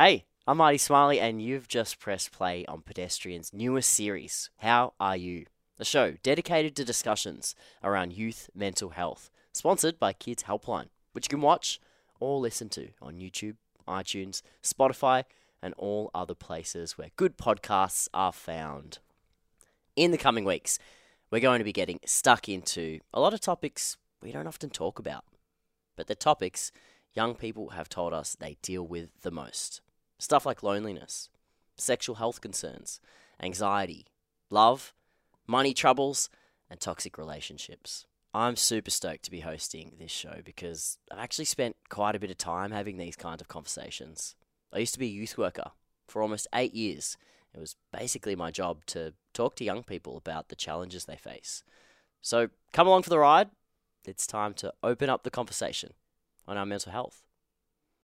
Hey, I'm Marty Smiley, and you've just pressed play on Pedestrian's newest series, How Are You? A show dedicated to discussions around youth mental health, sponsored by Kids Helpline, which you can watch or listen to on YouTube, iTunes, Spotify, and all other places where good podcasts are found. In the coming weeks, we're going to be getting stuck into a lot of topics we don't often talk about, but the topics young people have told us they deal with the most. Stuff like loneliness, sexual health concerns, anxiety, love, money troubles, and toxic relationships. I'm super stoked to be hosting this show because I've actually spent quite a bit of time having these kinds of conversations. I used to be a youth worker for almost eight years. It was basically my job to talk to young people about the challenges they face. So come along for the ride. It's time to open up the conversation on our mental health.